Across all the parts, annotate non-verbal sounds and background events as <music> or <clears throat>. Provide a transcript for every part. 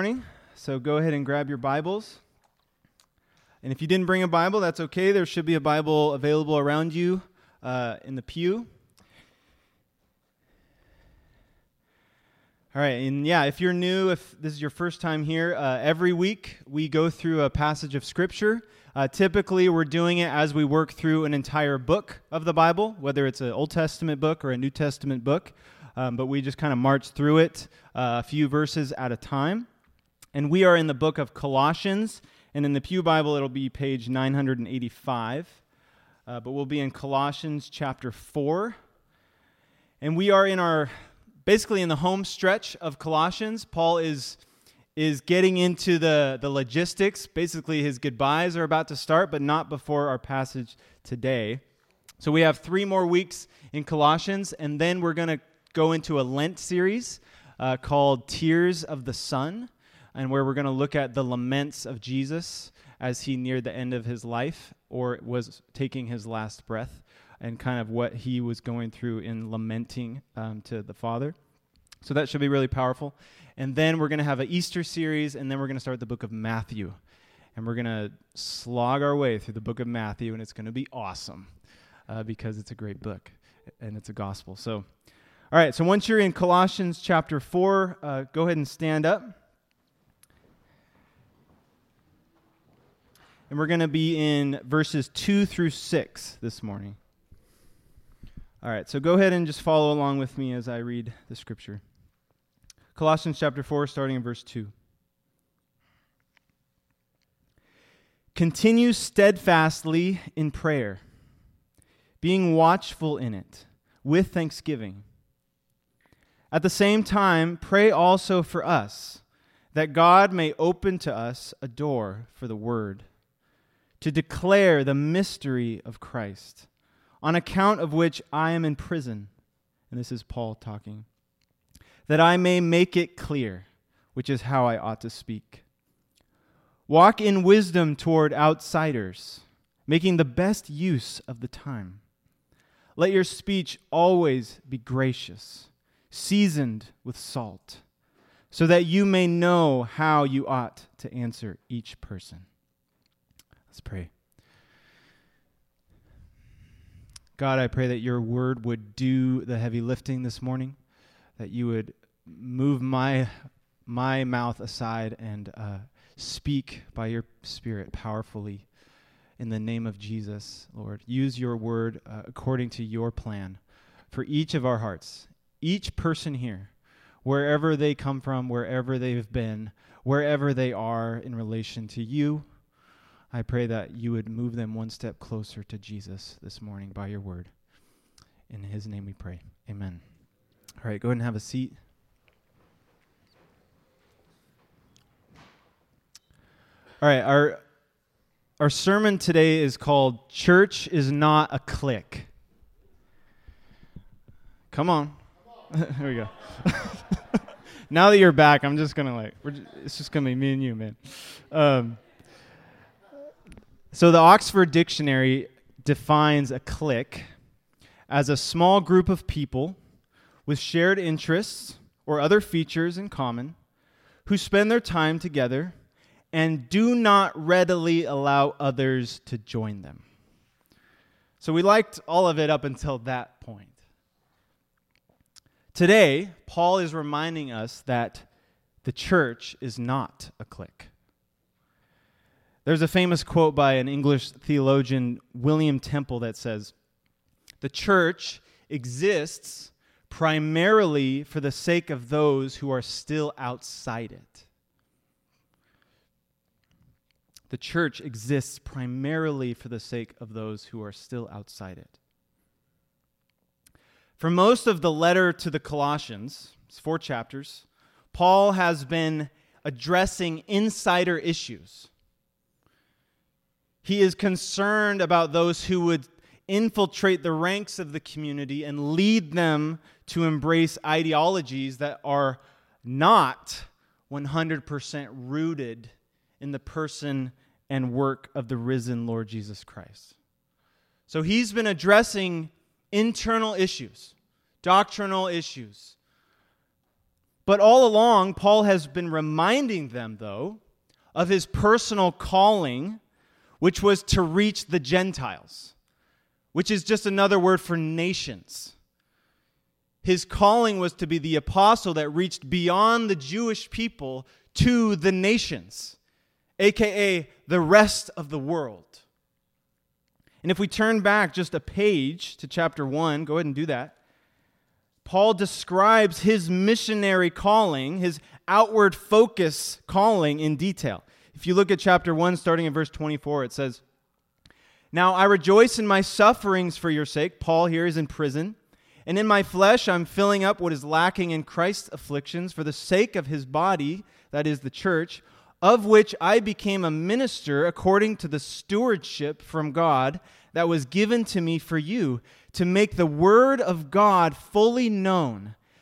morning. So go ahead and grab your Bibles. And if you didn't bring a Bible, that's okay. There should be a Bible available around you uh, in the pew. All right, and yeah, if you're new, if this is your first time here, uh, every week we go through a passage of Scripture. Uh, typically, we're doing it as we work through an entire book of the Bible, whether it's an Old Testament book or a New Testament book. Um, but we just kind of march through it uh, a few verses at a time. And we are in the book of Colossians, and in the Pew Bible, it'll be page 985. Uh, but we'll be in Colossians chapter 4. And we are in our basically in the home stretch of Colossians. Paul is is getting into the, the logistics. Basically, his goodbyes are about to start, but not before our passage today. So we have three more weeks in Colossians, and then we're going to go into a Lent series uh, called Tears of the Son, and where we're going to look at the laments of Jesus as he neared the end of his life or was taking his last breath and kind of what he was going through in lamenting um, to the Father. So that should be really powerful. And then we're going to have an Easter series, and then we're going to start the book of Matthew. And we're going to slog our way through the book of Matthew, and it's going to be awesome uh, because it's a great book and it's a gospel. So, all right, so once you're in Colossians chapter 4, uh, go ahead and stand up. And we're going to be in verses 2 through 6 this morning. All right, so go ahead and just follow along with me as I read the scripture. Colossians chapter 4, starting in verse 2. Continue steadfastly in prayer, being watchful in it, with thanksgiving. At the same time, pray also for us, that God may open to us a door for the word, to declare the mystery of Christ on account of which I am in prison. And this is Paul talking. That I may make it clear, which is how I ought to speak. Walk in wisdom toward outsiders, making the best use of the time. Let your speech always be gracious, seasoned with salt, so that you may know how you ought to answer each person. Let's pray. God, I pray that your word would do the heavy lifting this morning, that you would move my, my mouth aside and uh, speak by your spirit powerfully in the name of Jesus, Lord. Use your word uh, according to your plan for each of our hearts, each person here, wherever they come from, wherever they've been, wherever they are in relation to you I pray that you would move them one step closer to Jesus this morning by your word. In his name we pray. Amen. All right, go ahead and have a seat. All right, our our sermon today is called Church is not a clique. Come on. <laughs> Here we go. <laughs> now that you're back, I'm just going to like, it's just going to be me and you, man. Um, so the Oxford Dictionary defines a clique as a small group of people with shared interests or other features in common who spend their time together and do not readily allow others to join them. So we liked all of it up until that point. Today, Paul is reminding us that the church is not a clique. There's a famous quote by an English theologian, William Temple, that says, The church exists primarily for the sake of those who are still outside it. The church exists primarily for the sake of those who are still outside it. For most of the letter to the Colossians, it's four chapters, Paul has been addressing insider issues he is concerned about those who would infiltrate the ranks of the community and lead them to embrace ideologies that are not 100% rooted in the person and work of the risen Lord Jesus Christ. So he's been addressing internal issues, doctrinal issues. But all along, Paul has been reminding them, though, of his personal calling, which was to reach the Gentiles, which is just another word for nations. His calling was to be the apostle that reached beyond the Jewish people to the nations, aka the rest of the world. And if we turn back just a page to chapter 1, go ahead and do that. Paul describes his missionary calling, his outward focus calling in detail. If you look at chapter 1, starting in verse 24, it says, Now I rejoice in my sufferings for your sake. Paul here is in prison. And in my flesh, I'm filling up what is lacking in Christ's afflictions for the sake of his body, that is the church, of which I became a minister according to the stewardship from God that was given to me for you, to make the word of God fully known,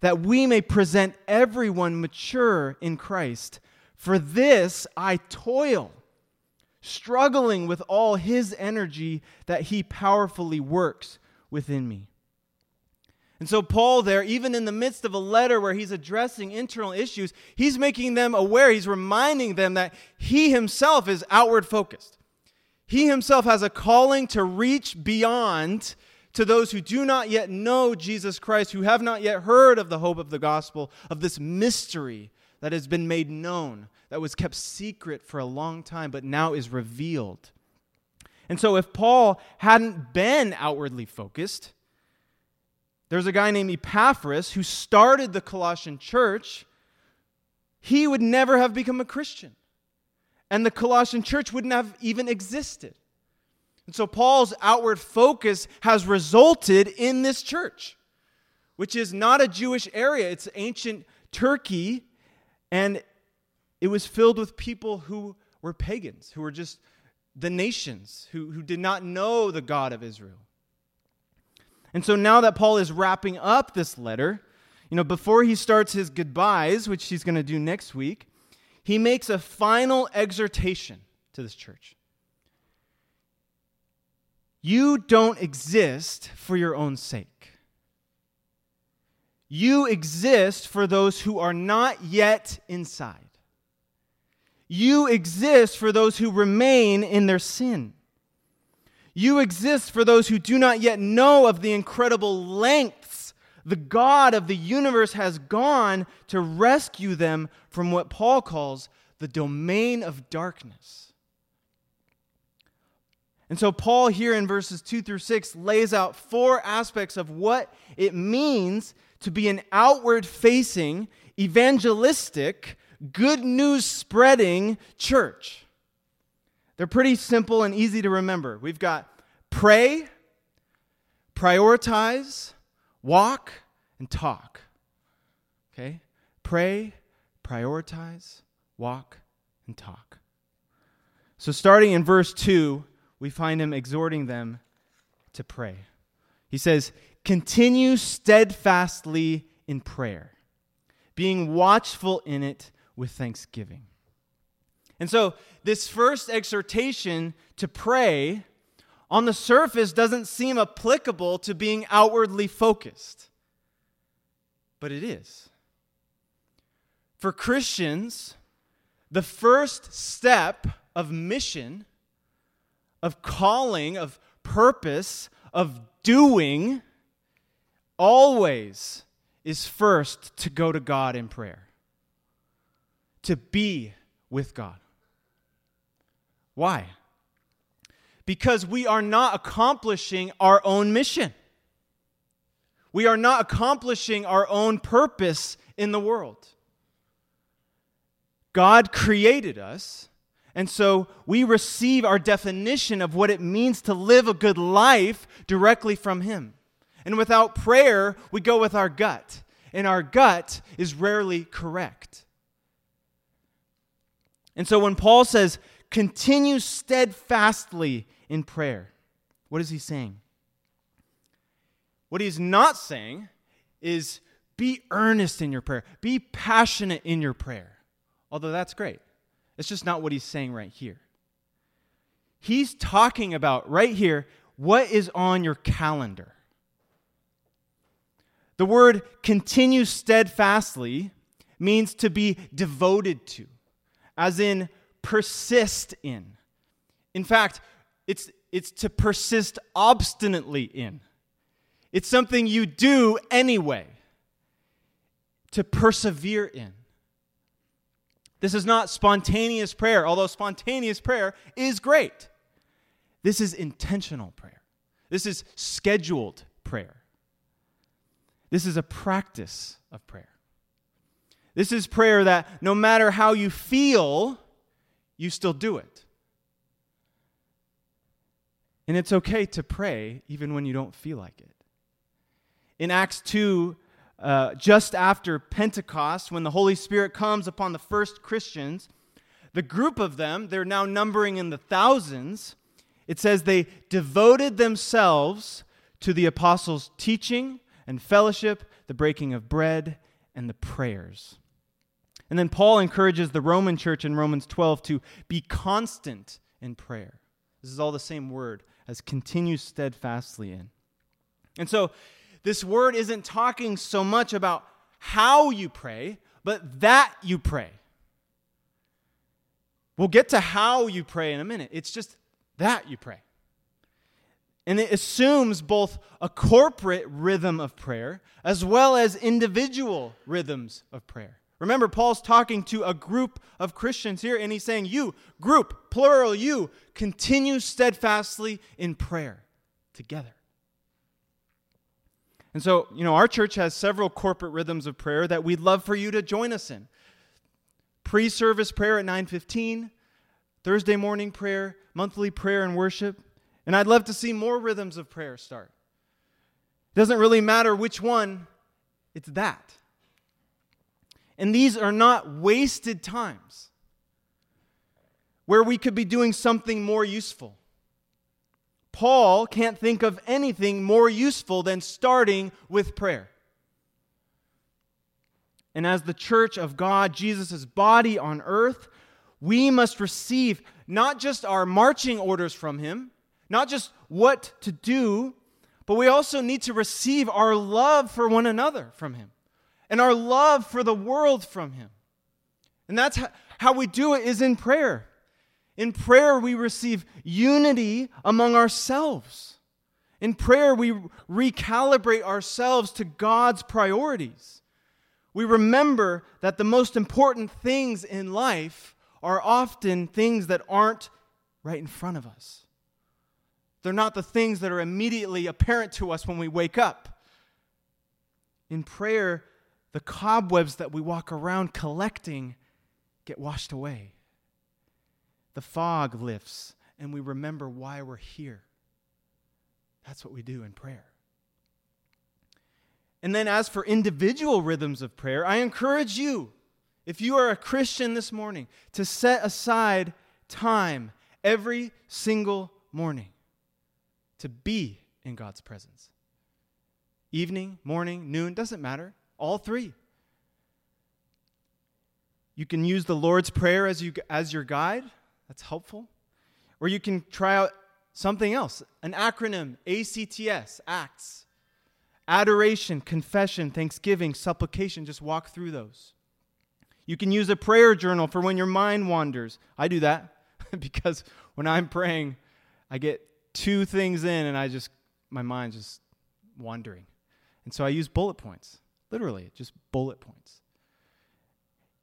that we may present everyone mature in Christ. For this I toil, struggling with all his energy that he powerfully works within me. And so, Paul, there, even in the midst of a letter where he's addressing internal issues, he's making them aware, he's reminding them that he himself is outward focused. He himself has a calling to reach beyond to those who do not yet know Jesus Christ, who have not yet heard of the hope of the gospel, of this mystery that has been made known, that was kept secret for a long time, but now is revealed. And so, if Paul hadn't been outwardly focused, there's a guy named Epaphras who started the Colossian church. He would never have become a Christian. And the Colossian church wouldn't have even existed. And so Paul's outward focus has resulted in this church, which is not a Jewish area. It's ancient Turkey, and it was filled with people who were pagans, who were just the nations, who, who did not know the God of Israel. And so now that Paul is wrapping up this letter, you know, before he starts his goodbyes, which he's going to do next week, he makes a final exhortation to this church. You don't exist for your own sake. You exist for those who are not yet inside. You exist for those who remain in their sin. You exist for those who do not yet know of the incredible lengths the God of the universe has gone to rescue them from what Paul calls the domain of darkness. And so, Paul here in verses 2 through 6 lays out four aspects of what it means to be an outward facing, evangelistic, good news spreading church. They're pretty simple and easy to remember. We've got pray, prioritize, walk, and talk. Okay? Pray, prioritize, walk, and talk. So, starting in verse 2, we find him exhorting them to pray. He says, Continue steadfastly in prayer, being watchful in it with thanksgiving. And so, this first exhortation to pray on the surface doesn't seem applicable to being outwardly focused, but it is. For Christians, the first step of mission, of calling, of purpose, of doing, always is first to go to God in prayer, to be with God. Why? Because we are not accomplishing our own mission. We are not accomplishing our own purpose in the world. God created us, and so we receive our definition of what it means to live a good life directly from Him. And without prayer, we go with our gut, and our gut is rarely correct. And so when Paul says, continue steadfastly in prayer, what is he saying? What he's not saying is be earnest in your prayer, be passionate in your prayer. Although that's great. It's just not what he's saying right here. He's talking about right here what is on your calendar. The word continue steadfastly means to be devoted to, as in persist in. In fact, it's, it's to persist obstinately in. It's something you do anyway, to persevere in. This is not spontaneous prayer, although spontaneous prayer is great. This is intentional prayer. This is scheduled prayer. This is a practice of prayer. This is prayer that no matter how you feel, you still do it. And it's okay to pray even when you don't feel like it. In Acts 2, uh, just after Pentecost, when the Holy Spirit comes upon the first Christians, the group of them, they're now numbering in the thousands, it says they devoted themselves to the apostles' teaching and fellowship, the breaking of bread, and the prayers. And then Paul encourages the Roman church in Romans 12 to be constant in prayer. This is all the same word as continue steadfastly in. And so this word isn't talking so much about how you pray, but that you pray. We'll get to how you pray in a minute. It's just that you pray. And it assumes both a corporate rhythm of prayer as well as individual rhythms of prayer. Remember, Paul's talking to a group of Christians here, and he's saying, You, group, plural, you, continue steadfastly in prayer together. And so, you know, our church has several corporate rhythms of prayer that we'd love for you to join us in. Pre-service prayer at 9:15, Thursday morning prayer, monthly prayer and worship, and I'd love to see more rhythms of prayer start. It doesn't really matter which one, it's that. And these are not wasted times where we could be doing something more useful. Paul can't think of anything more useful than starting with prayer. And as the church of God, Jesus' body on earth, we must receive not just our marching orders from Him, not just what to do, but we also need to receive our love for one another from Him and our love for the world from Him. And that's how we do it is in prayer. In prayer, we receive unity among ourselves. In prayer, we recalibrate ourselves to God's priorities. We remember that the most important things in life are often things that aren't right in front of us. They're not the things that are immediately apparent to us when we wake up. In prayer, the cobwebs that we walk around collecting get washed away the fog lifts and we remember why we're here. That's what we do in prayer. And then, as for individual rhythms of prayer, I encourage you, if you are a Christian this morning, to set aside time every single morning to be in God's presence. Evening, morning, noon, doesn't matter. All three. You can use the Lord's Prayer as, you, as your guide. That's helpful. Or you can try out something else an acronym ACTS, ACTS. Adoration, confession, thanksgiving, supplication. Just walk through those. You can use a prayer journal for when your mind wanders. I do that <laughs> because when I'm praying, I get two things in and I just, my mind's just wandering. And so I use bullet points, literally, just bullet points.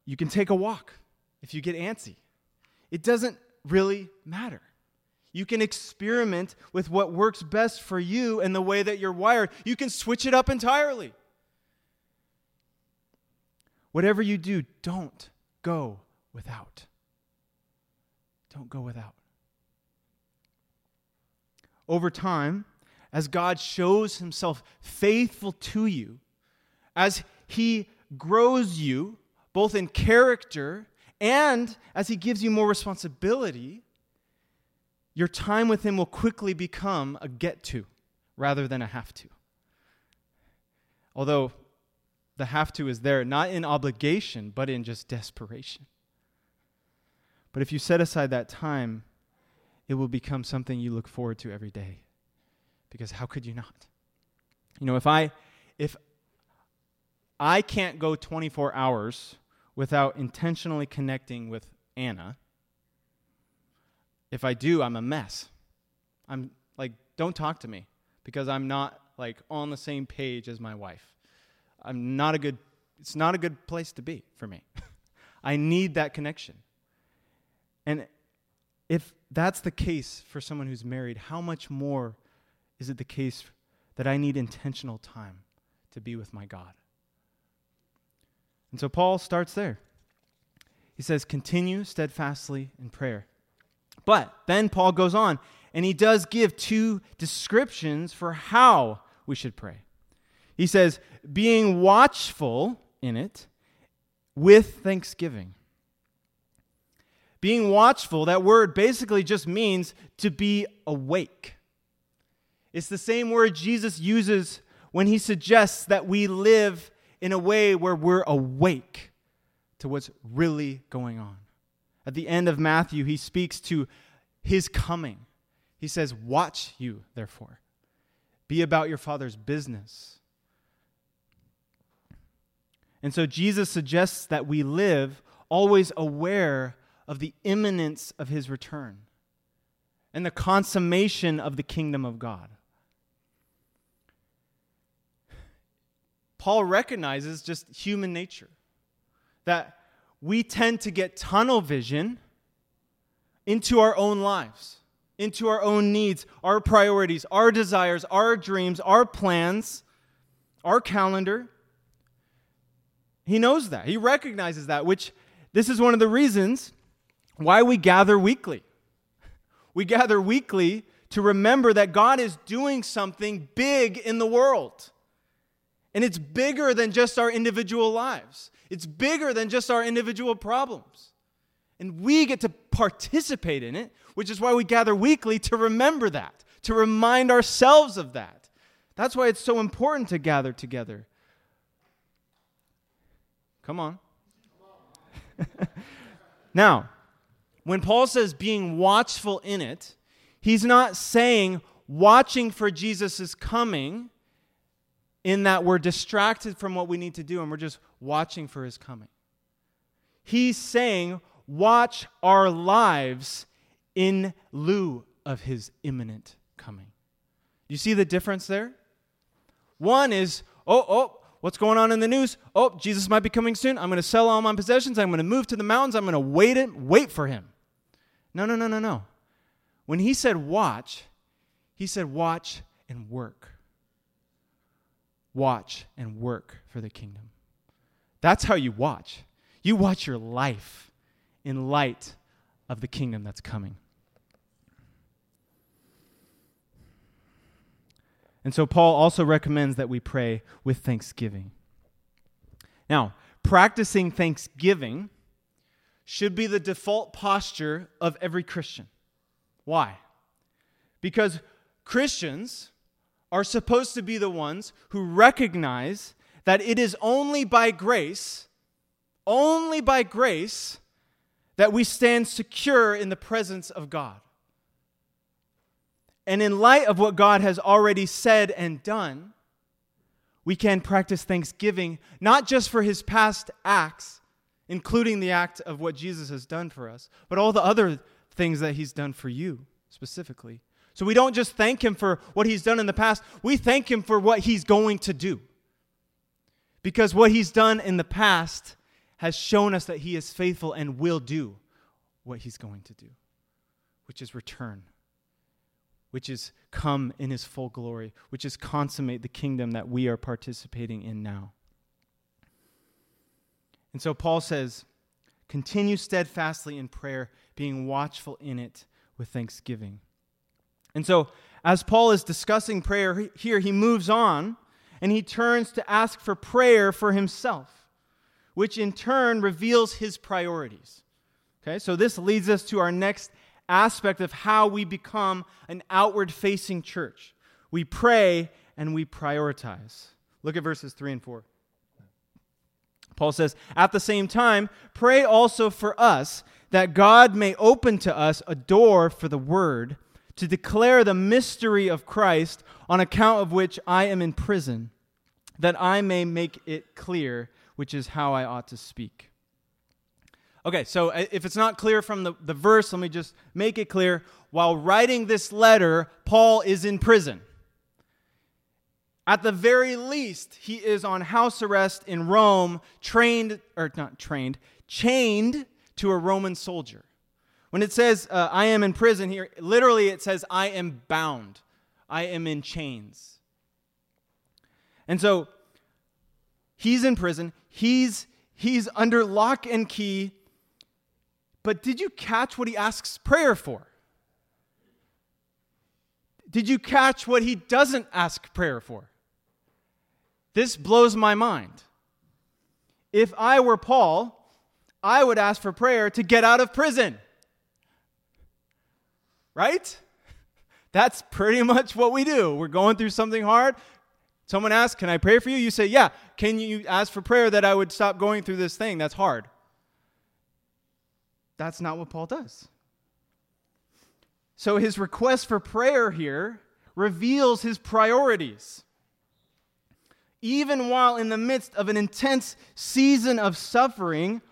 You can take a walk if you get antsy. It doesn't really matter. You can experiment with what works best for you and the way that you're wired. You can switch it up entirely. Whatever you do, don't go without. Don't go without. Over time, as God shows himself faithful to you, as he grows you both in character And as He gives you more responsibility, your time with Him will quickly become a get to rather than a have to. Although the have to is there, not in obligation, but in just desperation. But if you set aside that time, it will become something you look forward to every day. Because how could you not? You know, if I if I can't go 24 hours without intentionally connecting with Anna, if I do, I'm a mess. I'm like, don't talk to me because I'm not like on the same page as my wife. I'm not a good, it's not a good place to be for me. <laughs> I need that connection. And if that's the case for someone who's married, how much more is it the case that I need intentional time to be with my God? And so Paul starts there. He says, continue steadfastly in prayer. But then Paul goes on and he does give two descriptions for how we should pray. He says, being watchful in it with thanksgiving. Being watchful, that word basically just means to be awake. It's the same word Jesus uses when he suggests that we live in a way where we're awake to what's really going on. At the end of Matthew, he speaks to his coming. He says, Watch you, therefore. Be about your Father's business. And so Jesus suggests that we live always aware of the imminence of his return and the consummation of the kingdom of God. Paul recognizes just human nature that we tend to get tunnel vision into our own lives, into our own needs, our priorities, our desires, our dreams, our plans, our calendar. He knows that. He recognizes that, which this is one of the reasons why we gather weekly. We gather weekly to remember that God is doing something big in the world. And it's bigger than just our individual lives, it's bigger than just our individual problems. And we get to participate in it, which is why we gather weekly to remember that, to remind ourselves of that. That's why it's so important to gather together. Come on. <laughs> now, when Paul says being watchful in it, he's not saying watching for Jesus' coming in that we're distracted from what we need to do and we're just watching for his coming. He's saying watch our lives in lieu of his imminent coming. You see the difference there? One is, oh, oh, what's going on in the news? Oh, Jesus might be coming soon. I'm going to sell all my possessions. I'm going to move to the mountains. I'm going to wait it, wait for him. No, no, no, no, no. When he said watch, he said watch and work. Watch and work for the kingdom. That's how you watch. You watch your life in light of the kingdom that's coming. And so Paul also recommends that we pray with thanksgiving. Now, practicing thanksgiving should be the default posture of every Christian. Why? Because Christians are supposed to be the ones who recognize that it is only by grace, only by grace, that we stand secure in the presence of God. And in light of what God has already said and done, we can practice thanksgiving not just for his past acts, including the act of what Jesus has done for us, but all the other things that he's done for you specifically. So we don't just thank him for what he's done in the past, we thank him for what he's going to do. Because what he's done in the past has shown us that he is faithful and will do what he's going to do, which is return, which is come in his full glory, which is consummate the kingdom that we are participating in now. And so Paul says, continue steadfastly in prayer, being watchful in it with thanksgiving. And so, as Paul is discussing prayer here, he moves on and he turns to ask for prayer for himself which in turn reveals his priorities. Okay, so this leads us to our next aspect of how we become an outward facing church. We pray and we prioritize. Look at verses 3 and 4. Paul says, At the same time, pray also for us that God may open to us a door for the word to declare the mystery of Christ, on account of which I am in prison, that I may make it clear, which is how I ought to speak. Okay, so uh, if it's not clear from the, the verse, let me just make it clear. While writing this letter, Paul is in prison. At the very least, he is on house arrest in Rome, trained, or not trained, chained to a Roman soldier. When it says, uh, I am in prison here, literally it says, I am bound. I am in chains. And so he's in prison. He's, he's under lock and key. But did you catch what he asks prayer for? Did you catch what he doesn't ask prayer for? This blows my mind. If I were Paul, I would ask for prayer to get out of prison. Right? That's pretty much what we do. We're going through something hard. Someone asks, Can I pray for you? You say, Yeah. Can you ask for prayer that I would stop going through this thing that's hard? That's not what Paul does. So his request for prayer here reveals his priorities even while in the midst of an intense season of suffering,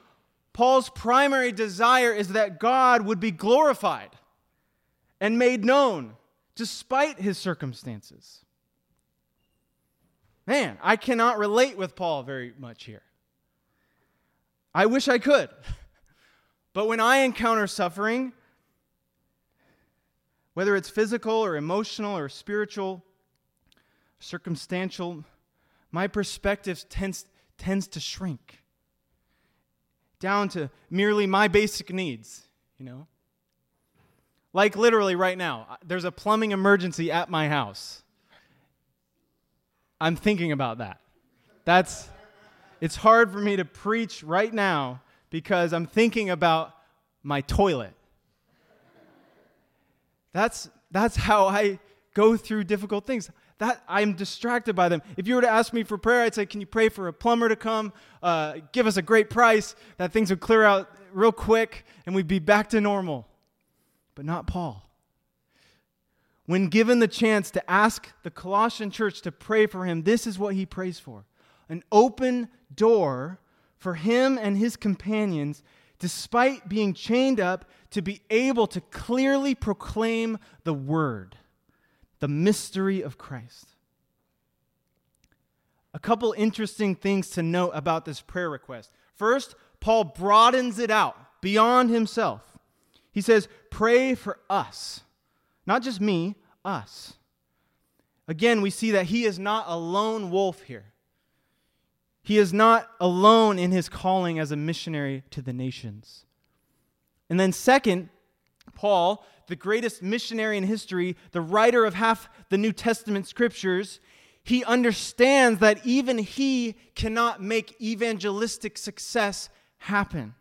Paul's primary desire is that God would be glorified and made known despite his circumstances. Man, I cannot relate with Paul very much here. I wish I could. <laughs> But when I encounter suffering, whether it's physical or emotional or spiritual, circumstantial, my perspective tends, tends to shrink down to merely my basic needs, you know? Like literally right now, there's a plumbing emergency at my house. I'm thinking about that. That's it's hard for me to preach right now because I'm thinking about my toilet. That's that's how I go through difficult things that I'm distracted by them. If you were to ask me for prayer, I'd say, Can you pray for a plumber to come, uh, give us a great price, that things would clear out real quick and we'd be back to normal. But not Paul. When given the chance to ask the Colossian church to pray for him, this is what he prays for an open door for him and his companions, despite being chained up, to be able to clearly proclaim the word the mystery of Christ. A couple interesting things to note about this prayer request. First, Paul broadens it out beyond himself. He says, Pray for us. Not just me, us. Again, we see that he is not a lone wolf here. He is not alone in his calling as a missionary to the nations. And then, second, Paul the greatest missionary in history, the writer of half the New Testament scriptures, he understands that even he cannot make evangelistic success happen.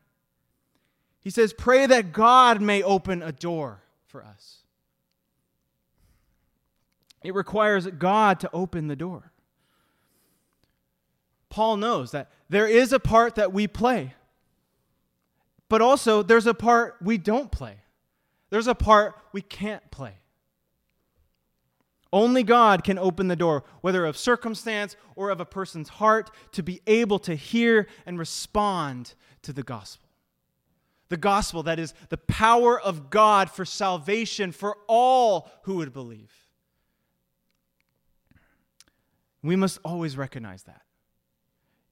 He says, Pray that God may open a door for us. It requires God to open the door. Paul knows that there is a part that we play, but also there's a part we don't play. There's a part we can't play. Only God can open the door, whether of circumstance or of a person's heart, to be able to hear and respond to the gospel. The gospel that is the power of God for salvation for all who would believe. We must always recognize that.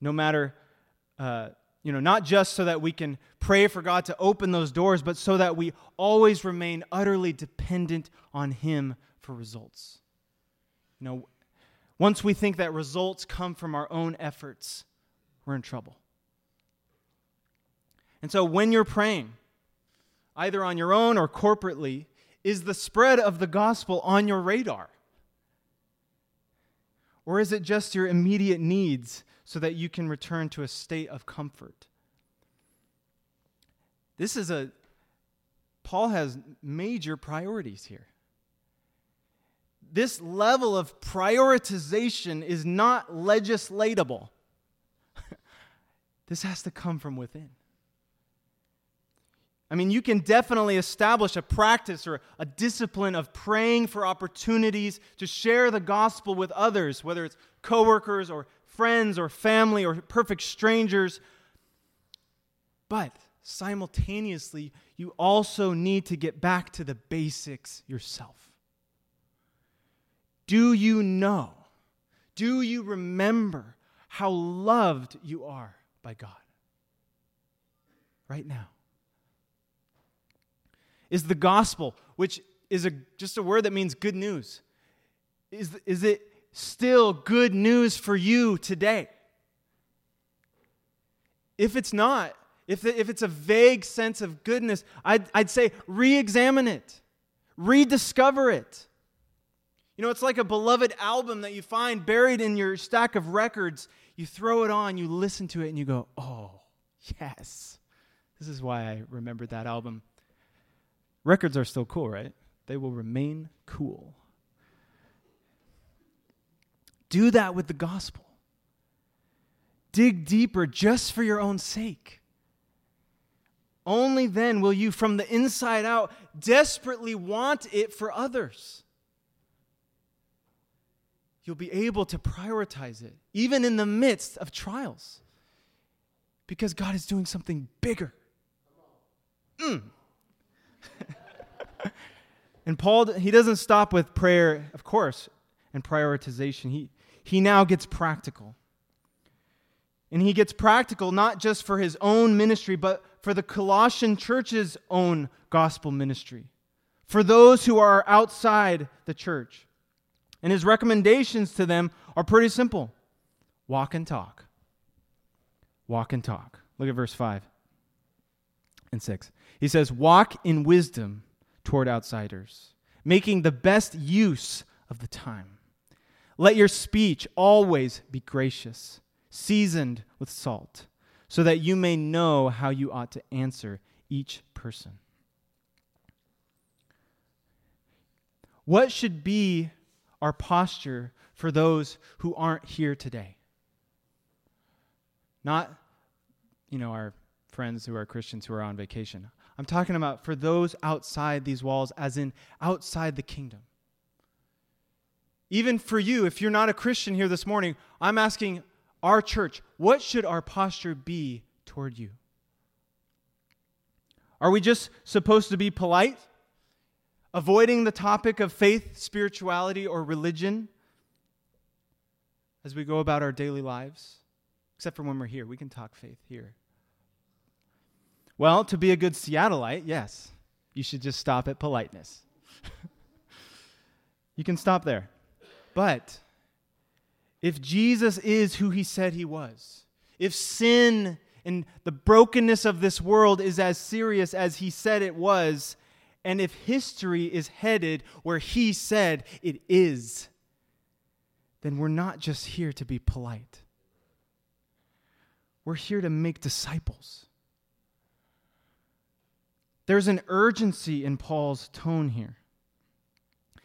No matter uh, you know, not just so that we can pray for God to open those doors, but so that we always remain utterly dependent on Him for results. You know, once we think that results come from our own efforts, we're in trouble. And so when you're praying, either on your own or corporately, is the spread of the gospel on your radar? Or is it just your immediate needs so that you can return to a state of comfort. This is a, Paul has major priorities here. This level of prioritization is not legislatable. <laughs> this has to come from within. I mean, you can definitely establish a practice or a discipline of praying for opportunities to share the gospel with others, whether it's coworkers or friends or family or perfect strangers. But simultaneously, you also need to get back to the basics yourself. Do you know? Do you remember how loved you are by God? Right now. Is the gospel, which is a, just a word that means good news, is, is it still good news for you today? If it's not, if, if it's a vague sense of goodness, I'd, I'd say re examine it, rediscover it. You know, it's like a beloved album that you find buried in your stack of records. You throw it on, you listen to it, and you go, oh, yes. This is why I remembered that album. Records are still cool, right? They will remain cool. Do that with the gospel. Dig deeper just for your own sake. Only then will you, from the inside out, desperately want it for others. You'll be able to prioritize it, even in the midst of trials, because God is doing something bigger. Mm. <laughs> and Paul, he doesn't stop with prayer, of course, and prioritization. He, he now gets practical. And he gets practical not just for his own ministry, but for the Colossian church's own gospel ministry, for those who are outside the church. And his recommendations to them are pretty simple walk and talk. Walk and talk. Look at verse 5 and 6. He says, Walk in wisdom toward outsiders, making the best use of the time. Let your speech always be gracious, seasoned with salt, so that you may know how you ought to answer each person. What should be our posture for those who aren't here today? Not, you know, our friends who are Christians who are on vacation. I'm talking about for those outside these walls, as in outside the kingdom. Even for you, if you're not a Christian here this morning, I'm asking our church, what should our posture be toward you? Are we just supposed to be polite? Avoiding the topic of faith, spirituality, or religion as we go about our daily lives? Except for when we're here. We can talk faith here. Well, to be a good Seattleite, yes, you should just stop at politeness. <laughs> you can stop there. But if Jesus is who he said he was, if sin and the brokenness of this world is as serious as he said it was, and if history is headed where he said it is, then we're not just here to be polite. We're here to make disciples. There's an urgency in Paul's tone here.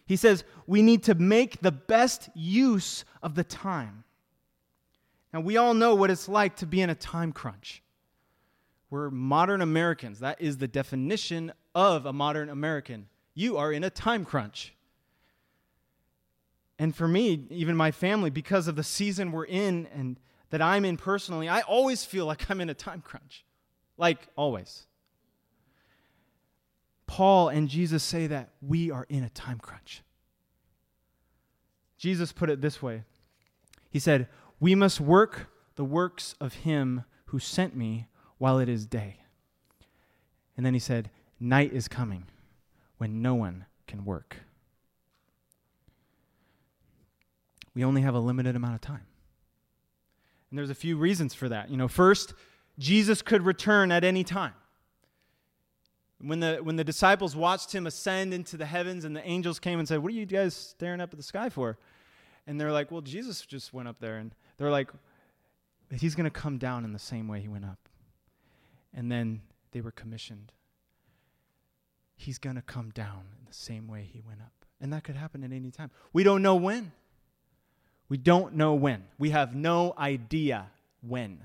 He says we need to make the best use of the time. Now, we all know what it's like to be in a time crunch. We're modern Americans. That is the definition of a modern American. You are in a time crunch. And for me, even my family, because of the season we're in and that I'm in personally, I always feel like I'm in a time crunch. Like always. Paul and Jesus say that we are in a time crunch. Jesus put it this way He said, We must work the works of him who sent me while it is day. And then he said, Night is coming when no one can work. We only have a limited amount of time. And there's a few reasons for that. You know, first, Jesus could return at any time. When the, when the disciples watched him ascend into the heavens and the angels came and said, What are you guys staring up at the sky for? And they're like, Well, Jesus just went up there. And they're like, He's going to come down in the same way he went up. And then they were commissioned. He's going to come down in the same way he went up. And that could happen at any time. We don't know when. We don't know when. We have no idea when.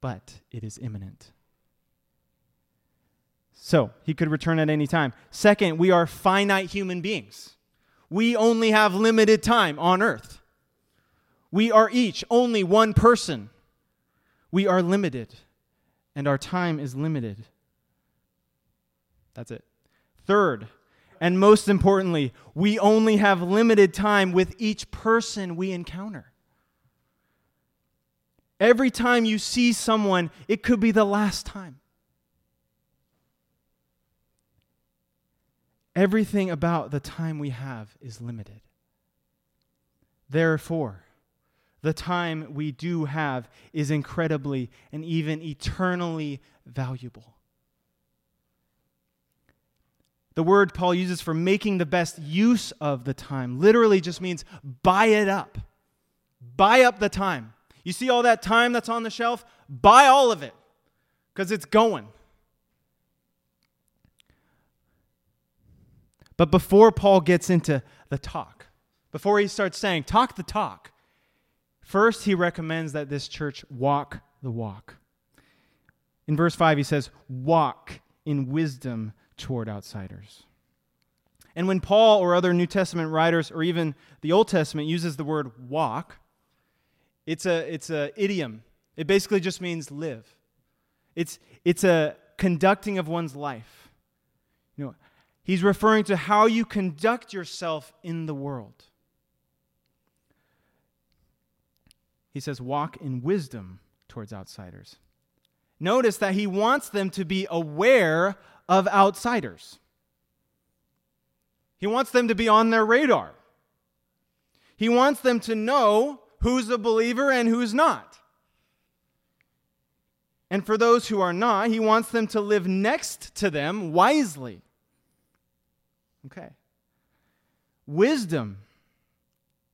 But it is imminent. So, he could return at any time. Second, we are finite human beings. We only have limited time on earth. We are each only one person. We are limited, and our time is limited. That's it. Third, and most importantly, we only have limited time with each person we encounter. Every time you see someone, it could be the last time. Everything about the time we have is limited. Therefore, the time we do have is incredibly and even eternally valuable. The word Paul uses for making the best use of the time literally just means buy it up. Buy up the time. You see all that time that's on the shelf? Buy all of it because it's going. But before Paul gets into the talk, before he starts saying, talk the talk, first he recommends that this church walk the walk. In verse 5, he says, walk in wisdom toward outsiders. And when Paul or other New Testament writers or even the Old Testament uses the word walk, it's a it's a idiom. It basically just means live. It's it's a conducting of one's life. You know, he's referring to how you conduct yourself in the world. He says walk in wisdom towards outsiders. Notice that he wants them to be aware of outsiders. He wants them to be on their radar. He wants them to know who's a believer and who's not. And for those who are not, he wants them to live next to them wisely. Okay. Wisdom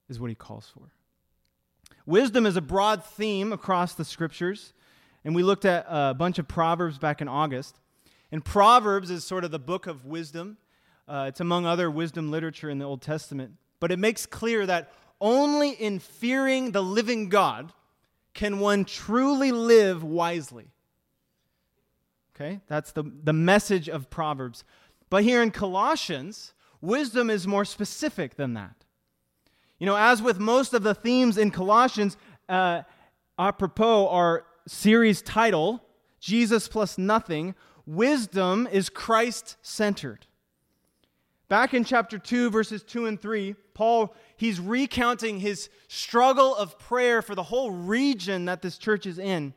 is what he calls for. Wisdom is a broad theme across the scriptures. And we looked at a bunch of Proverbs back in August. And Proverbs is sort of the book of wisdom. Uh, it's among other wisdom literature in the Old Testament. But it makes clear that only in fearing the living God can one truly live wisely. Okay? That's the, the message of Proverbs. But here in Colossians, wisdom is more specific than that. You know, as with most of the themes in Colossians, uh, apropos our series title, Jesus plus nothing, wisdom is Christ centered. Back in chapter 2, verses 2 and 3, Paul, he's recounting his struggle of prayer for the whole region that this church is in.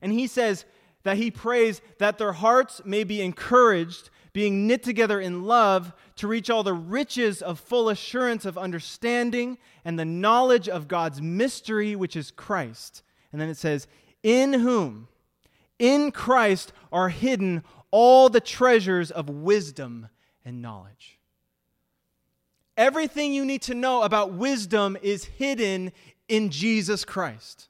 And he says that he prays that their hearts may be encouraged, being knit together in love, to reach all the riches of full assurance of understanding and the knowledge of God's mystery, which is Christ. And then it says, In whom in Christ are hidden all the treasures of wisdom and knowledge. Everything you need to know about wisdom is hidden in Jesus Christ.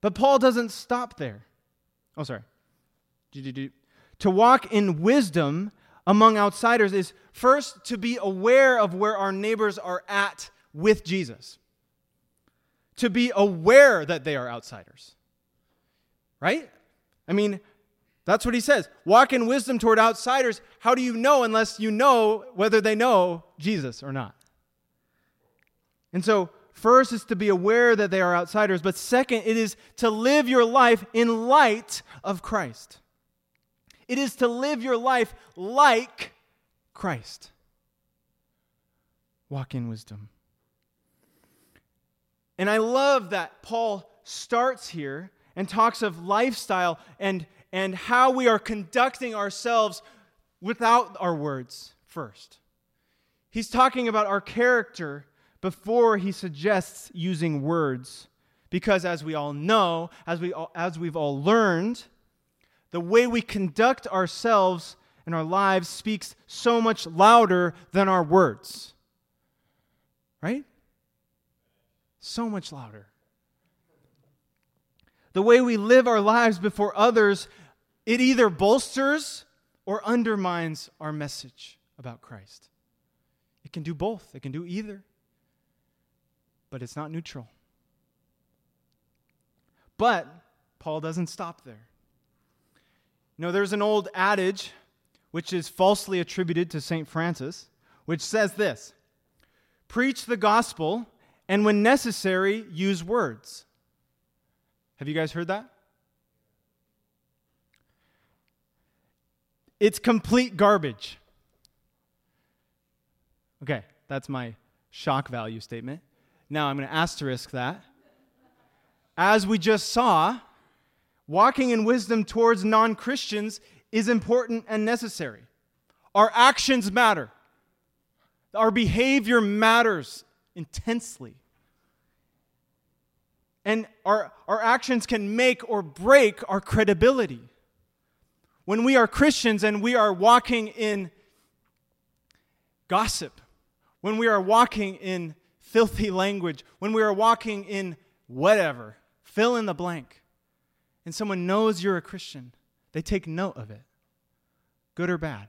But Paul doesn't stop there. Oh, sorry. To walk in wisdom among outsiders is first to be aware of where our neighbors are at with Jesus, to be aware that they are outsiders. Right? I mean, that's what he says. Walk in wisdom toward outsiders. How do you know unless you know whether they know Jesus or not? And so, first is to be aware that they are outsiders, but second, it is to live your life in light of Christ. It is to live your life like Christ. Walk in wisdom. And I love that Paul starts here and talks of lifestyle and, and how we are conducting ourselves without our words first. He's talking about our character before he suggests using words. Because as we all know, as, we all, as we've all learned, the way we conduct ourselves and our lives speaks so much louder than our words. Right? So much louder. the way we live our lives before others, it either bolsters or undermines our message about Christ. It can do both, it can do either, but it's not neutral. But Paul doesn't stop there. You know, there's an old adage which is falsely attributed to St. Francis, which says this Preach the gospel, and when necessary, use words. Have you guys heard that? It's complete garbage. Okay, that's my shock value statement. Now I'm going to asterisk that. As we just saw, walking in wisdom towards non Christians is important and necessary. Our actions matter, our behavior matters intensely. And our, our actions can make or break our credibility. When we are Christians and we are walking in gossip, when we are walking in filthy language, when we are walking in whatever, fill in the blank, and someone knows you're a Christian, they take note of it, good or bad.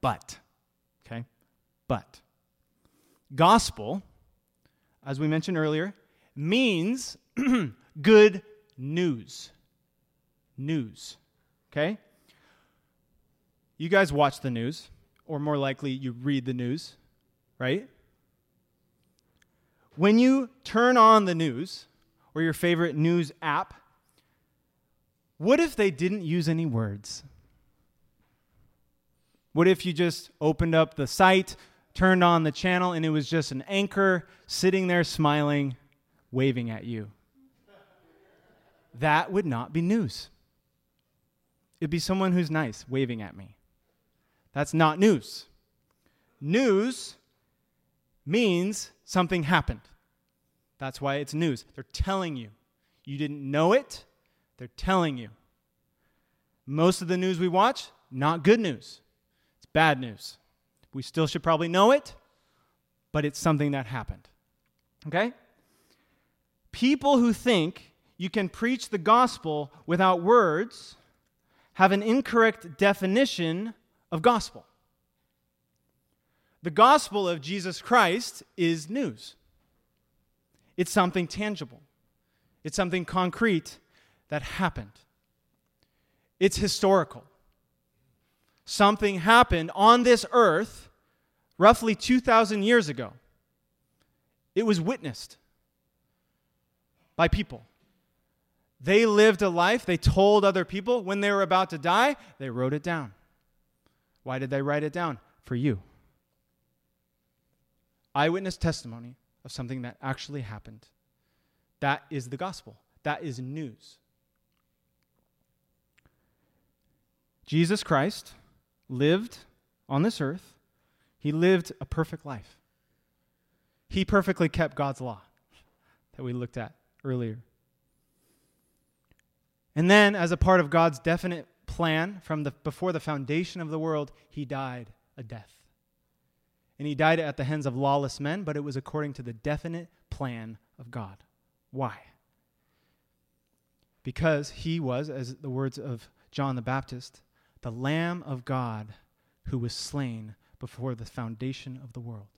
But, okay, but, gospel, as we mentioned earlier, means <clears throat> good news. News, okay? You guys watch the news, or more likely, you read the news, right? When you turn on the news, or your favorite news app, what if they didn't use any words? What if you just opened up the site, turned on the channel, and it was just an anchor sitting there smiling, waving at you? That would not be news. It'd be someone who's nice, waving at me. That's not news. News means something happened. That's why it's news. They're telling you. You didn't know it, they're telling you. Most of the news we watch, not good news. It's bad news. We still should probably know it, but it's something that happened. Okay? People who think you can preach the gospel without words have an incorrect definition of gospel. The gospel of Jesus Christ is news. It's something tangible, it's something concrete that happened. It's historical. Something happened on this earth roughly 2,000 years ago. It was witnessed by people. They lived a life, they told other people when they were about to die, they wrote it down. Why did they write it down? For you. Eyewitness testimony of something that actually happened. That is the gospel. That is news. Jesus Christ lived on this earth. He lived a perfect life. He perfectly kept God's law that we looked at earlier. And then, as a part of God's definite plan from the, before the foundation of the world, he died a death. And he died at the hands of lawless men, but it was according to the definite plan of God. Why? Because he was, as the words of John the Baptist, the Lamb of God who was slain before the foundation of the world.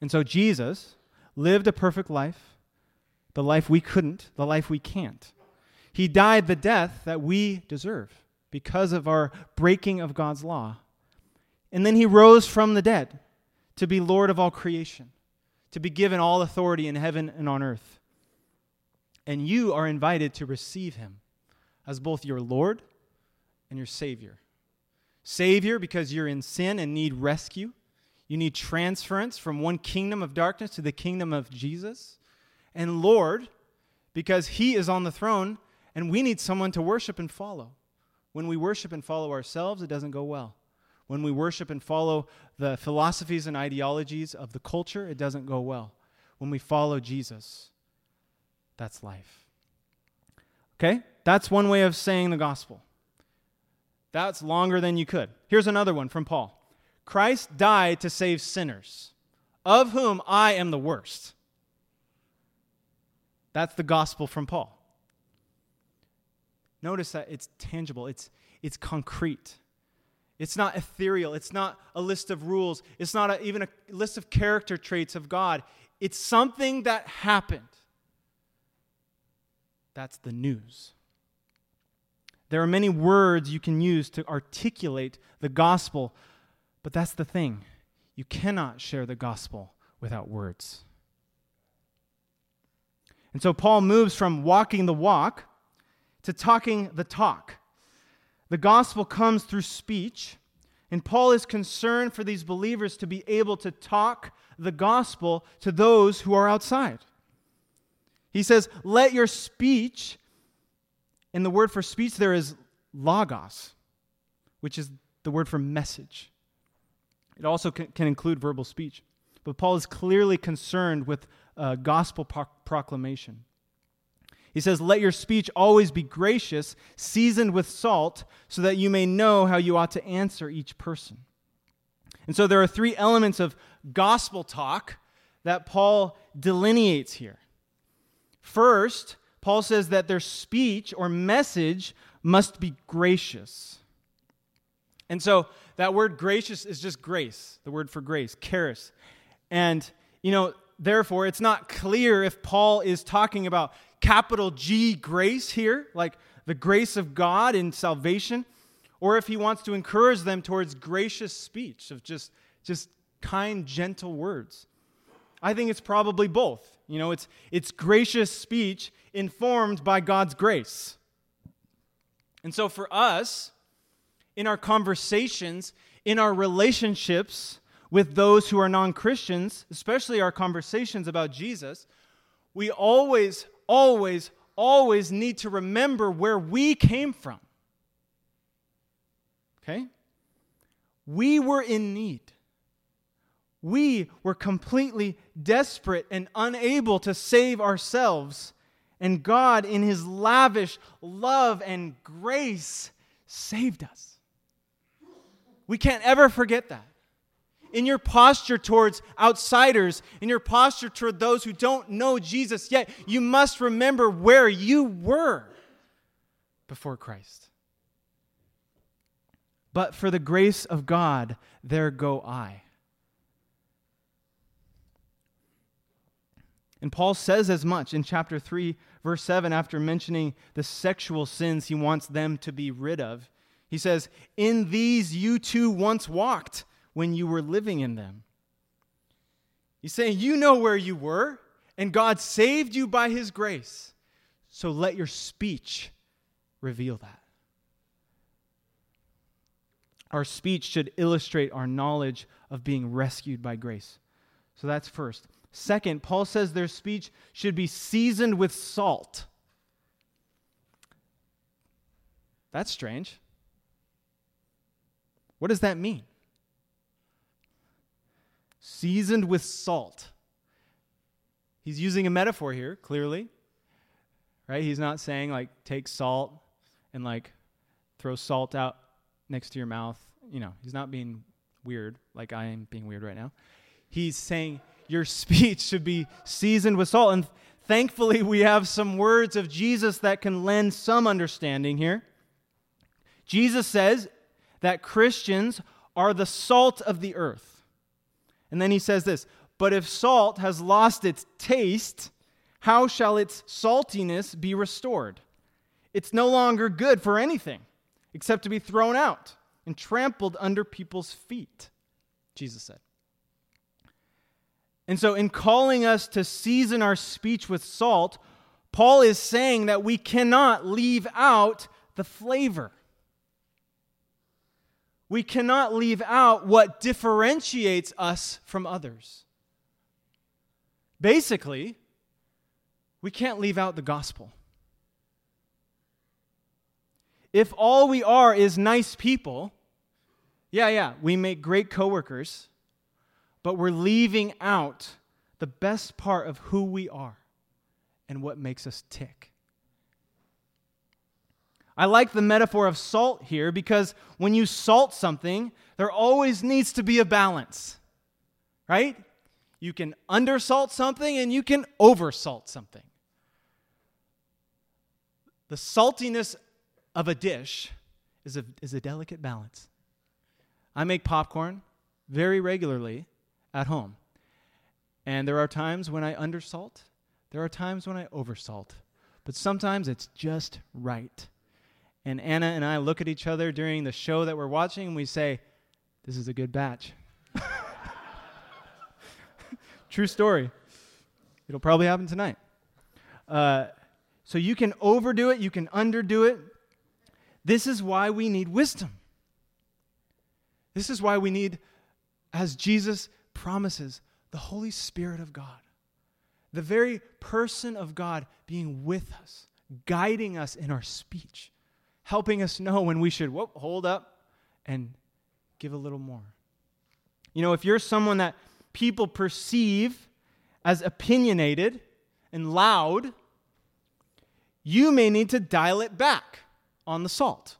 And so Jesus lived a perfect life, the life we couldn't, the life we can't. He died the death that we deserve because of our breaking of God's law. And then he rose from the dead to be Lord of all creation, to be given all authority in heaven and on earth. And you are invited to receive him as both your Lord and your Savior. Savior, because you're in sin and need rescue. You need transference from one kingdom of darkness to the kingdom of Jesus. And Lord, because He is on the throne and we need someone to worship and follow. When we worship and follow ourselves, it doesn't go well. When we worship and follow the philosophies and ideologies of the culture, it doesn't go well. When we follow Jesus, that's life. Okay? That's one way of saying the gospel. That's longer than you could. Here's another one from Paul Christ died to save sinners, of whom I am the worst. That's the gospel from Paul. Notice that it's tangible, it's, it's concrete. It's not ethereal. It's not a list of rules. It's not a, even a list of character traits of God. It's something that happened. That's the news. There are many words you can use to articulate the gospel, but that's the thing. You cannot share the gospel without words. And so Paul moves from walking the walk to talking the talk. The gospel comes through speech, and Paul is concerned for these believers to be able to talk the gospel to those who are outside. He says, Let your speech, and the word for speech there is logos, which is the word for message. It also can, can include verbal speech. But Paul is clearly concerned with uh, gospel pro- proclamation. He says, Let your speech always be gracious, seasoned with salt, so that you may know how you ought to answer each person. And so there are three elements of gospel talk that Paul delineates here. First, Paul says that their speech or message must be gracious. And so that word gracious is just grace, the word for grace, charis. And, you know, therefore, it's not clear if Paul is talking about capital G grace here, like the grace of God in salvation, or if he wants to encourage them towards gracious speech of just, just kind, gentle words. I think it's probably both. You know, it's, it's gracious speech informed by God's grace. And so for us, in our conversations, in our relationships with those who are non Christians, especially our conversations about Jesus, we always, always, always need to remember where we came from. Okay? We were in need. We were completely desperate and unable to save ourselves. And God, in His lavish love and grace, saved us. We can't ever forget that. In your posture towards outsiders, in your posture toward those who don't know Jesus yet, you must remember where you were before Christ. But for the grace of God, there go I. And Paul says as much in chapter 3, verse 7, after mentioning the sexual sins he wants them to be rid of. He says, In these you too once walked when you were living in them. He's saying, You know where you were, and God saved you by his grace. So let your speech reveal that. Our speech should illustrate our knowledge of being rescued by grace. So that's first. Second, Paul says their speech should be seasoned with salt. That's strange. What does that mean? Seasoned with salt. He's using a metaphor here, clearly. Right? He's not saying, like, take salt and, like, throw salt out next to your mouth. You know, he's not being weird like I am being weird right now. He's saying, your <laughs> speech should be seasoned with salt. And thankfully, we have some words of Jesus that can lend some understanding here. Jesus says that Christians are the salt of the earth. And then he says this But if salt has lost its taste, how shall its saltiness be restored? It's no longer good for anything except to be thrown out and trampled under people's feet, Jesus said. And so, in calling us to season our speech with salt, Paul is saying that we cannot leave out the flavor. We cannot leave out what differentiates us from others. Basically, we can't leave out the gospel. If all we are is nice people, yeah, yeah, we make great coworkers, but we're leaving out the best part of who we are and what makes us tick. I like the metaphor of salt here because when you salt something, there always needs to be a balance, right? You can undersalt something and you can oversalt something. the saltiness of a dish is a, is a delicate balance. I make popcorn very regularly at home. And there are times when I undersalt, there are times when I oversalt. But sometimes it's just right. And Anna and I look at each other during the show that we're watching and we say, This is a good batch. <laughs> True story. It'll probably happen tonight. Uh, so you can overdo it, you can underdo it. This is why we need wisdom. This is why we need, as Jesus promises, the Holy Spirit of God. The very person of God being with us, guiding us in our speech, helping us know when we should whoop, hold up and give a little more. You know, if you're someone that people perceive as opinionated and loud, you may need to dial it back on the salt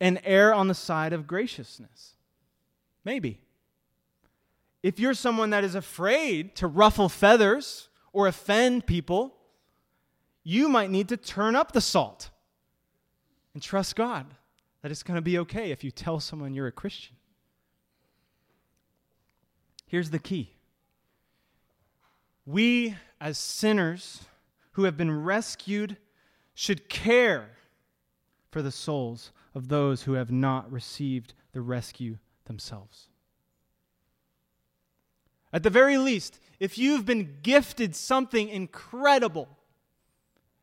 and err on the side of graciousness. Maybe. If you're someone that is afraid to ruffle feathers or offend people, you might need to turn up the salt and trust God that it's going to be okay if you tell someone you're a Christian. Here's the key we, as sinners who have been rescued, should care for the souls of those who have not received the rescue themselves. At the very least, if you've been gifted something incredible,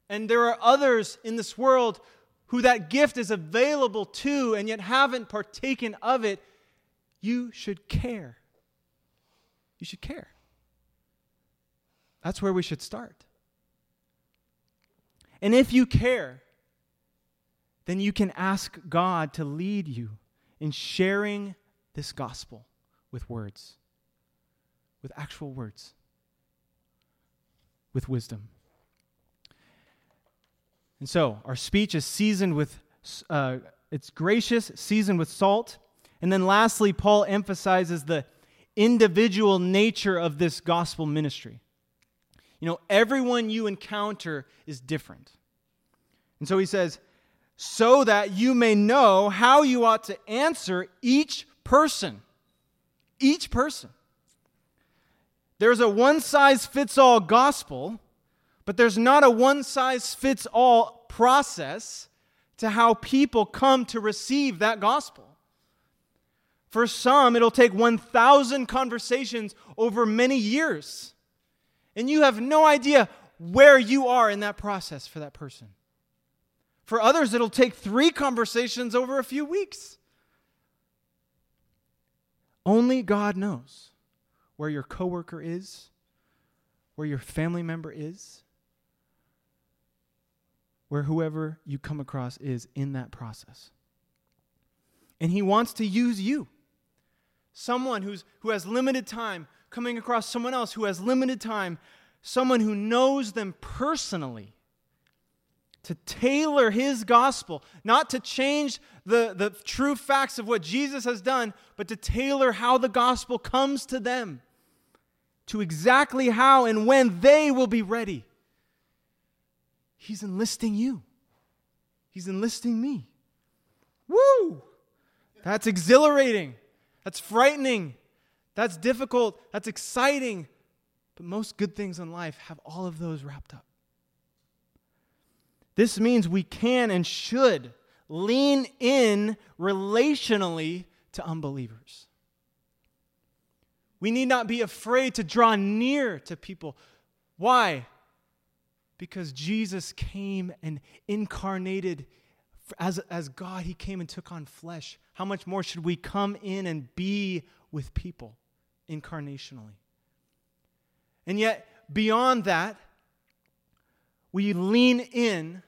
and there are others in this world who that gift is available to and yet haven't partaken of it, you should care. You should care. That's where we should start. And if you care, then you can ask God to lead you in sharing this gospel with words with actual words, with wisdom. And so, our speech is seasoned with, uh, it's gracious, seasoned with salt. And then lastly, Paul emphasizes the individual nature of this gospel ministry. You know, everyone you encounter is different. And so he says, so that you may know how you ought to answer each person. Each person. There's a one size fits all gospel, but there's not a one size fits all process to how people come to receive that gospel. For some, it'll take 1,000 conversations over many years. And you have no idea where you are in that process for that person. For others, it'll take three conversations over a few weeks. Only God knows where your coworker is, where your family member is, where whoever you come across is in that process. And he wants to use you. Someone who's, who has limited time coming across someone else who has limited time, someone who knows them personally to tailor his gospel, not to change the, the true facts of what Jesus has done, but to tailor how the gospel comes to them to exactly how and when they will be ready. He's enlisting you, He's enlisting me. Woo! That's exhilarating. That's frightening. That's difficult. That's exciting. But most good things in life have all of those wrapped up. This means we can and should lean in relationally to unbelievers. We need not be afraid to draw near to people. Why? Because Jesus came and incarnated as, as God, He came and took on flesh. How much more should we come in and be with people incarnationally? And yet, beyond that, we lean in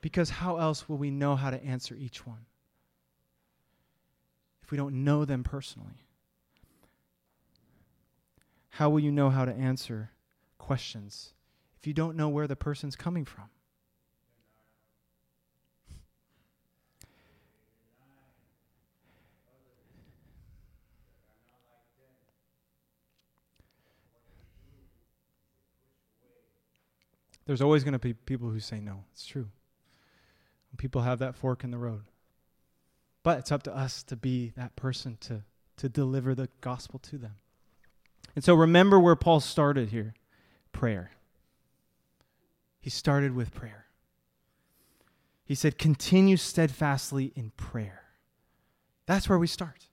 because how else will we know how to answer each one? if we don't know them personally? How will you know how to answer questions if you don't know where the person's coming from? There's always going to be people who say no. It's true. People have that fork in the road. But it's up to us to be that person to, to deliver the gospel to them. And so remember where Paul started here prayer. He started with prayer. He said, continue steadfastly in prayer. That's where we start.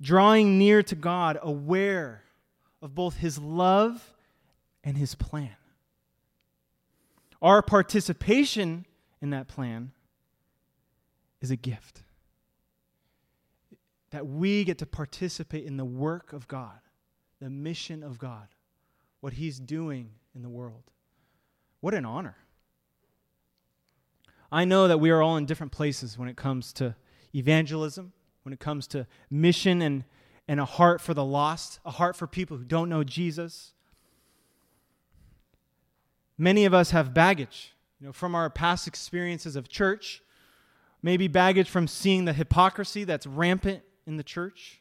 Drawing near to God, aware of both his love and his plan. Our participation in that plan is a gift. That we get to participate in the work of God, the mission of God, what He's doing in the world. What an honor. I know that we are all in different places when it comes to evangelism, when it comes to mission and, and a heart for the lost, a heart for people who don't know Jesus. Many of us have baggage, you know, from our past experiences of church, maybe baggage from seeing the hypocrisy that's rampant in the church.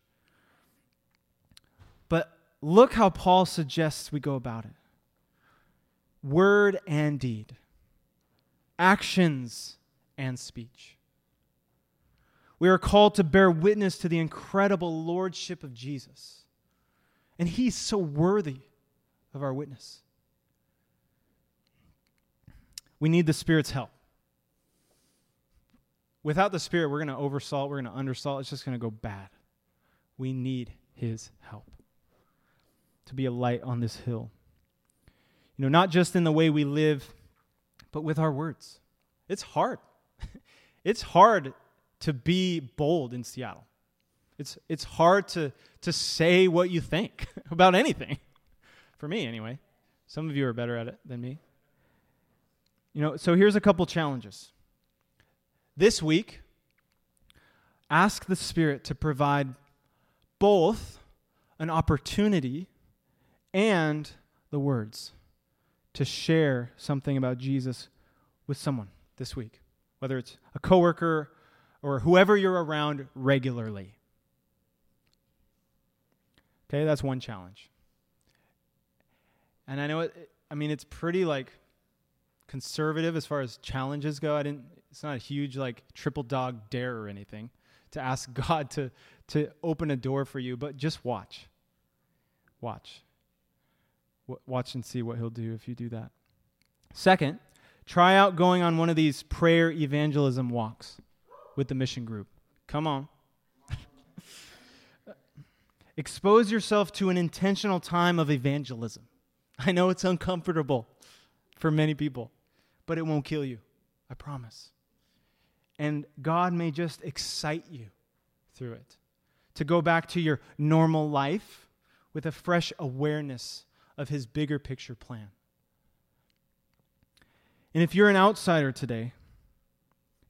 But look how Paul suggests we go about it word and deed, actions and speech. We are called to bear witness to the incredible lordship of Jesus. And he's so worthy of our witness. We need the Spirit's help. Without the Spirit, we're going to oversalt, we're going to undersalt. It's just going to go bad. We need His help to be a light on this hill. You know, not just in the way we live, but with our words. It's hard. <laughs> it's hard to be bold in Seattle. It's, it's hard to, to say what you think <laughs> about anything. For me, anyway. Some of you are better at it than me. You know, so here's a couple challenges. This week, ask the Spirit to provide both an opportunity and the words to share something about Jesus with someone this week, whether it's a coworker or whoever you're around regularly. Okay, that's one challenge. And I know it, I mean it's pretty like conservative as far as challenges go. I didn't it's not a huge like triple dog dare or anything to ask <laughs> God to to open a door for you, but just watch. Watch. Watch and see what he'll do if you do that. Second, try out going on one of these prayer evangelism walks with the mission group. Come on. <laughs> Expose yourself to an intentional time of evangelism. I know it's uncomfortable for many people, but it won't kill you. I promise. And God may just excite you through it to go back to your normal life with a fresh awareness of His bigger picture plan. And if you're an outsider today,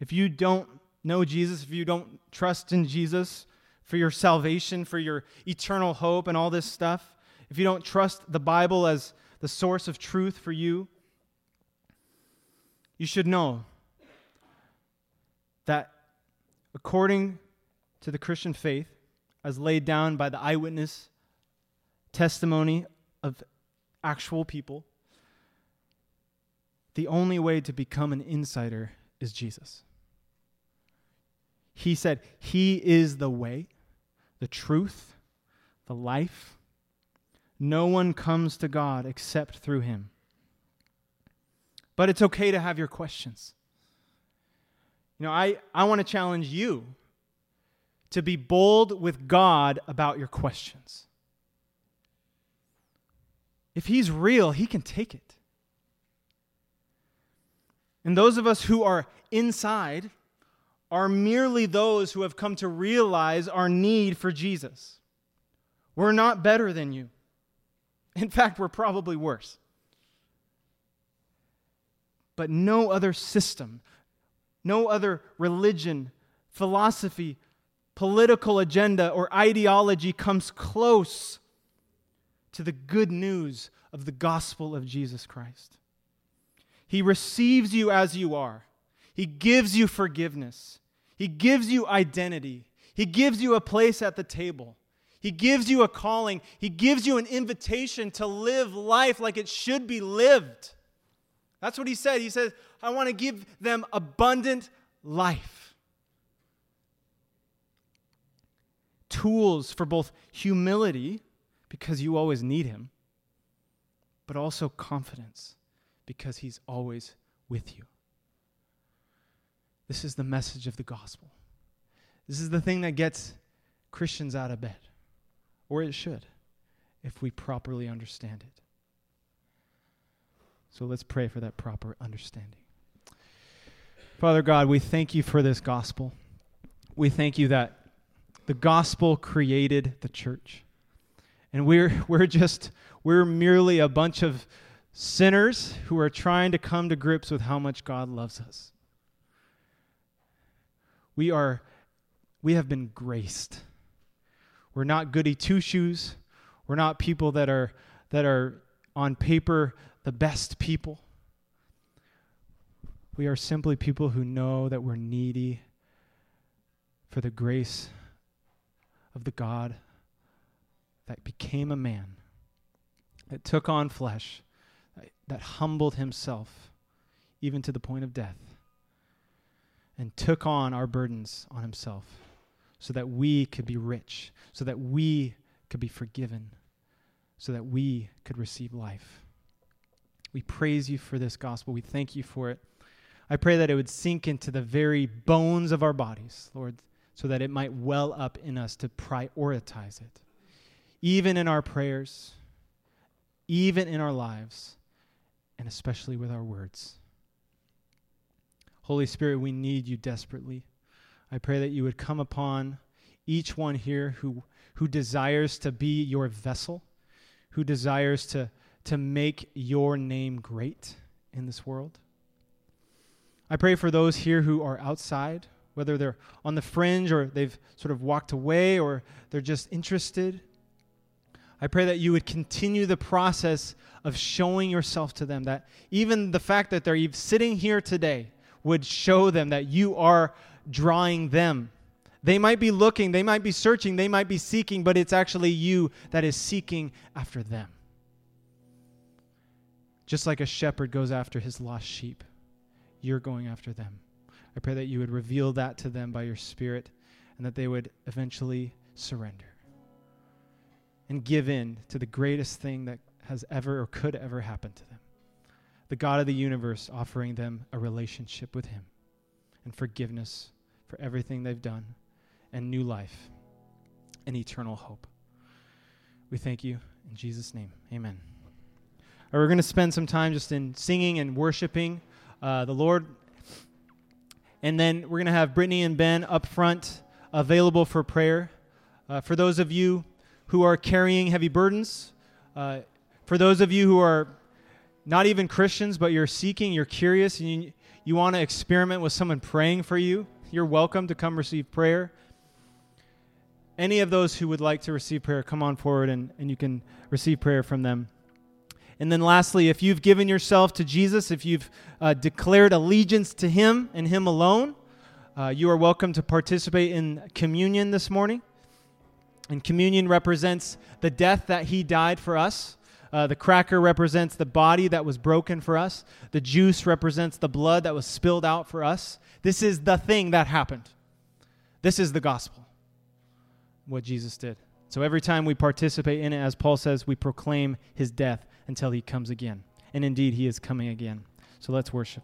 if you don't know Jesus, if you don't trust in Jesus for your salvation, for your eternal hope, and all this stuff, if you don't trust the Bible as the source of truth for you, you should know that according to the Christian faith, as laid down by the eyewitness testimony of actual people, the only way to become an insider is Jesus. He said, He is the way, the truth, the life. No one comes to God except through Him. But it's okay to have your questions. You know, I, I want to challenge you to be bold with God about your questions. If He's real, He can take it. And those of us who are inside are merely those who have come to realize our need for Jesus. We're not better than you. In fact, we're probably worse. But no other system, no other religion, philosophy, political agenda, or ideology comes close to the good news of the gospel of Jesus Christ. He receives you as you are, He gives you forgiveness, He gives you identity, He gives you a place at the table. He gives you a calling. He gives you an invitation to live life like it should be lived. That's what he said. He says, I want to give them abundant life. Tools for both humility, because you always need him, but also confidence, because he's always with you. This is the message of the gospel. This is the thing that gets Christians out of bed, or it should, if we properly understand it. So let's pray for that proper understanding. Father God, we thank you for this gospel. We thank you that the gospel created the church. And we're, <laughs> we're just, we're merely a bunch of sinners who are trying to come to grips with how much God loves us. We are, we have been graced. We're not goody two shoes. We're not people that are, that are on paper the best people. We are simply people who know that we're needy for the grace of the God that became a man, that took on flesh, that humbled himself even to the point of death, and took on our burdens on himself so that we could be rich, so that we could be forgiven, so that we could receive life. We praise you for this gospel. We thank you for it. I pray that it would sink into the very bones of our bodies, Lord, so that it might well up in us to prioritize it. Even in our prayers, even in our lives, and especially with our words. Holy Spirit, we need you desperately. I pray that you would come upon each one here who, who desires to be your vessel, who desires to to make your name great in this world. I pray for those here who are outside, whether they're on the fringe or they've sort of walked away or they're just interested. I pray that you would continue the process of showing yourself to them, that even the fact that they're sitting here today would show them that you are drawing them. They might be looking, they might be searching, they might be seeking, but it's actually you that is seeking after them just like a shepherd goes after his lost sheep, you're going after them. I pray that you would reveal that to them by your Spirit and that they would eventually surrender and give in to the greatest thing that has ever or could ever happen to them the God of the universe offering them a relationship with Him and forgiveness for everything they've done and new life and eternal hope. We thank you in Jesus' name. Amen we're going to spend some time just in singing and worshiping uh, the Lord. And then we're going to have Brittany and Ben up front available for prayer. Uh, for those of you who are carrying heavy burdens, uh, for those of you who are not even Christians, but you're seeking, you're curious, and you, you want to experiment with someone praying for you, you're welcome to come receive prayer. Any of those who would like to receive prayer, come on forward and, and you can receive prayer from them. And then lastly, if you've given yourself to Jesus, if you've uh, declared allegiance to Him and Him alone, uh, you are welcome to participate in communion this morning. And communion represents the death that He died for us. Uh, the cracker represents the body that was broken for us. The juice represents the blood that was spilled out for us. This is the thing that happened. This is the gospel, what Jesus did. So every time we participate in it, as Paul says, we proclaim his death until he comes again. And indeed, he is coming again. So let's worship.